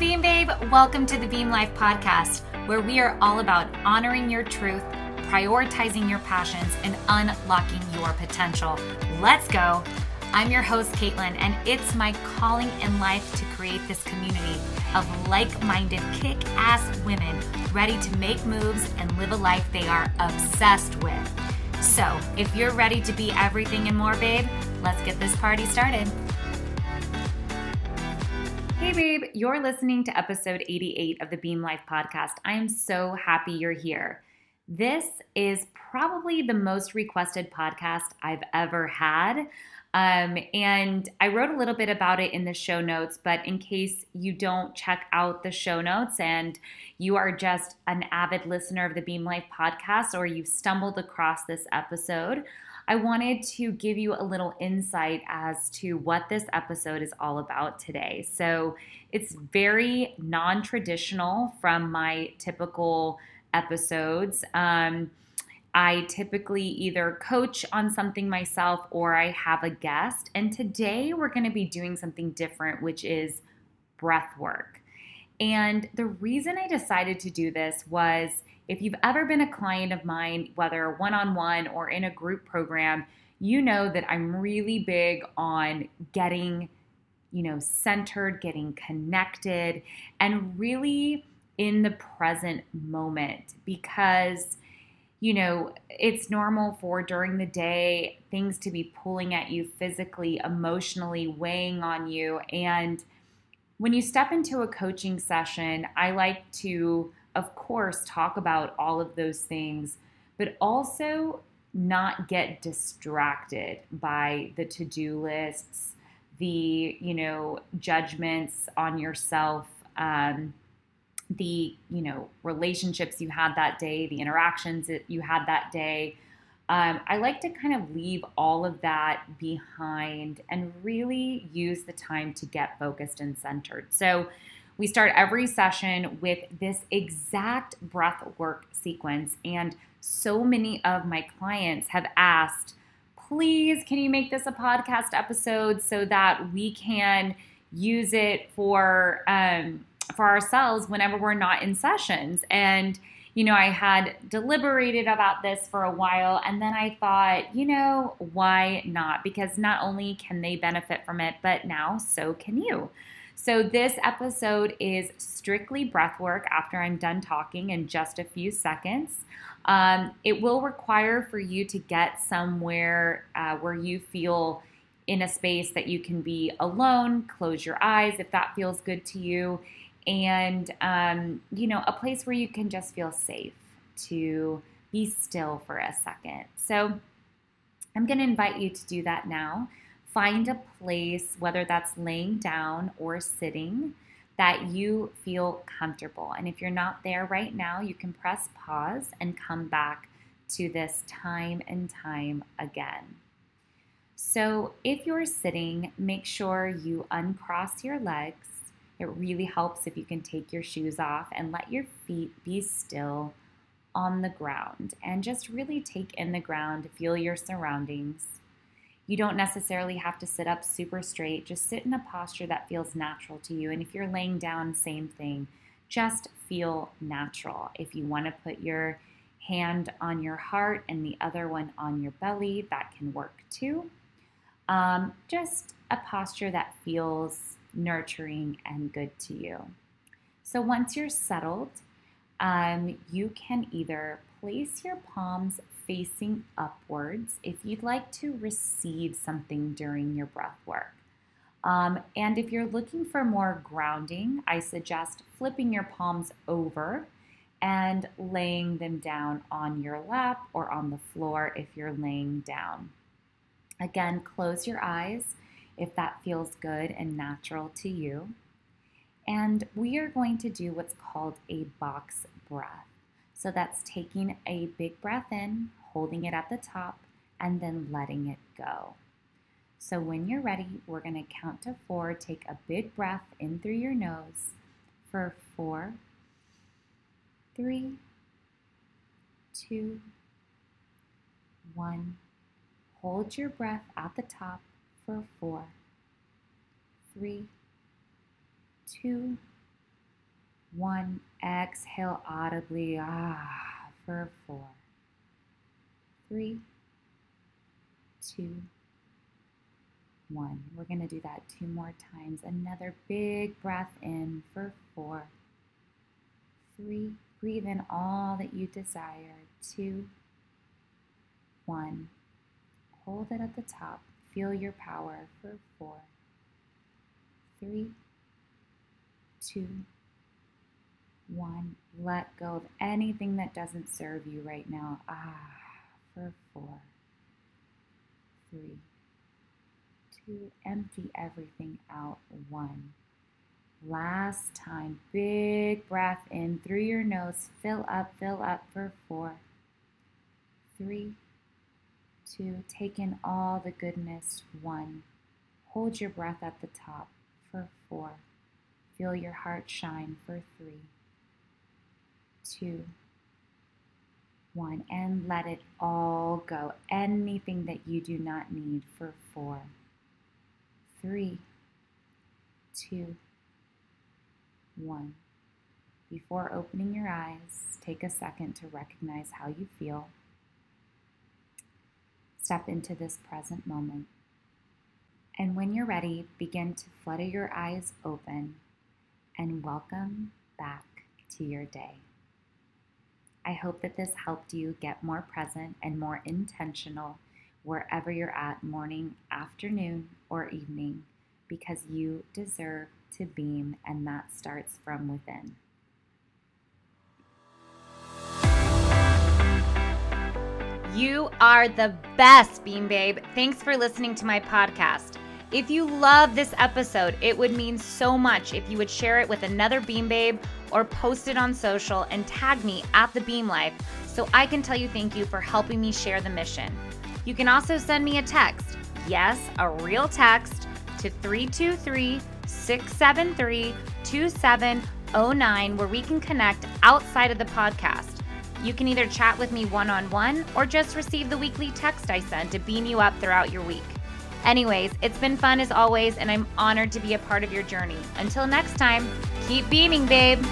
Beam Babe. Welcome to the Beam Life Podcast, where we are all about honoring your truth, prioritizing your passions, and unlocking your potential. Let's go. I'm your host, Caitlin, and it's my calling in life to create this community of like minded, kick ass women ready to make moves and live a life they are obsessed with. So, if you're ready to be everything and more, babe, let's get this party started. Hey, babe, you're listening to episode 88 of the Beam Life podcast. I am so happy you're here. This is probably the most requested podcast I've ever had. Um, and I wrote a little bit about it in the show notes, but in case you don't check out the show notes and you are just an avid listener of the Beam Life podcast or you've stumbled across this episode, I wanted to give you a little insight as to what this episode is all about today. So, it's very non traditional from my typical episodes. Um, I typically either coach on something myself or I have a guest. And today we're going to be doing something different, which is breath work. And the reason I decided to do this was if you've ever been a client of mine, whether one on one or in a group program, you know that I'm really big on getting, you know, centered, getting connected, and really in the present moment because you know, it's normal for during the day things to be pulling at you physically, emotionally, weighing on you. And when you step into a coaching session, I like to of course, talk about all of those things, but also not get distracted by the to-do lists, the you know judgments on yourself, um, the you know relationships you had that day, the interactions that you had that day. Um, I like to kind of leave all of that behind and really use the time to get focused and centered. So we start every session with this exact breath work sequence. And so many of my clients have asked, please, can you make this a podcast episode so that we can use it for um, for ourselves whenever we're not in sessions? And you know, I had deliberated about this for a while and then I thought, you know, why not? Because not only can they benefit from it, but now so can you. So, this episode is strictly breath work after I'm done talking in just a few seconds. Um, it will require for you to get somewhere uh, where you feel in a space that you can be alone, close your eyes if that feels good to you, and um, you know, a place where you can just feel safe to be still for a second. So, I'm going to invite you to do that now. Find a place, whether that's laying down or sitting, that you feel comfortable. And if you're not there right now, you can press pause and come back to this time and time again. So, if you're sitting, make sure you uncross your legs. It really helps if you can take your shoes off and let your feet be still on the ground and just really take in the ground, feel your surroundings. You don't necessarily have to sit up super straight. Just sit in a posture that feels natural to you. And if you're laying down, same thing. Just feel natural. If you want to put your hand on your heart and the other one on your belly, that can work too. Um, just a posture that feels nurturing and good to you. So once you're settled, um, you can either place your palms facing upwards if you'd like to receive something during your breath work. Um, and if you're looking for more grounding, I suggest flipping your palms over and laying them down on your lap or on the floor if you're laying down. Again, close your eyes if that feels good and natural to you. And we are going to do what's called a box breath. So that's taking a big breath in, holding it at the top, and then letting it go. So when you're ready, we're going to count to four. Take a big breath in through your nose for four, three, two, one. Hold your breath at the top for four, three, two, One, exhale audibly, ah, for four. Three, two, one. We're going to do that two more times. Another big breath in for four, three. Breathe in all that you desire. Two, one. Hold it at the top. Feel your power for four, three, two, one. Let go of anything that doesn't serve you right now. Ah, for four, three, two. Empty everything out. One. Last time, big breath in through your nose. Fill up, fill up for four, three, two. Take in all the goodness. One. Hold your breath at the top for four. Feel your heart shine for three, two, one. And let it all go. Anything that you do not need for four, three, two, one. Before opening your eyes, take a second to recognize how you feel. Step into this present moment. And when you're ready, begin to flutter your eyes open and welcome back to your day. I hope that this helped you get more present and more intentional wherever you're at, morning, afternoon, or evening, because you deserve to beam, and that starts from within. You are the best, Beam Babe. Thanks for listening to my podcast. If you love this episode, it would mean so much if you would share it with another Beam Babe or post it on social and tag me at the Beam Life so I can tell you thank you for helping me share the mission. You can also send me a text, yes, a real text, to 323 673 2709 where we can connect outside of the podcast. You can either chat with me one on one or just receive the weekly text I send to beam you up throughout your week. Anyways, it's been fun as always, and I'm honored to be a part of your journey. Until next time, keep beaming, babe.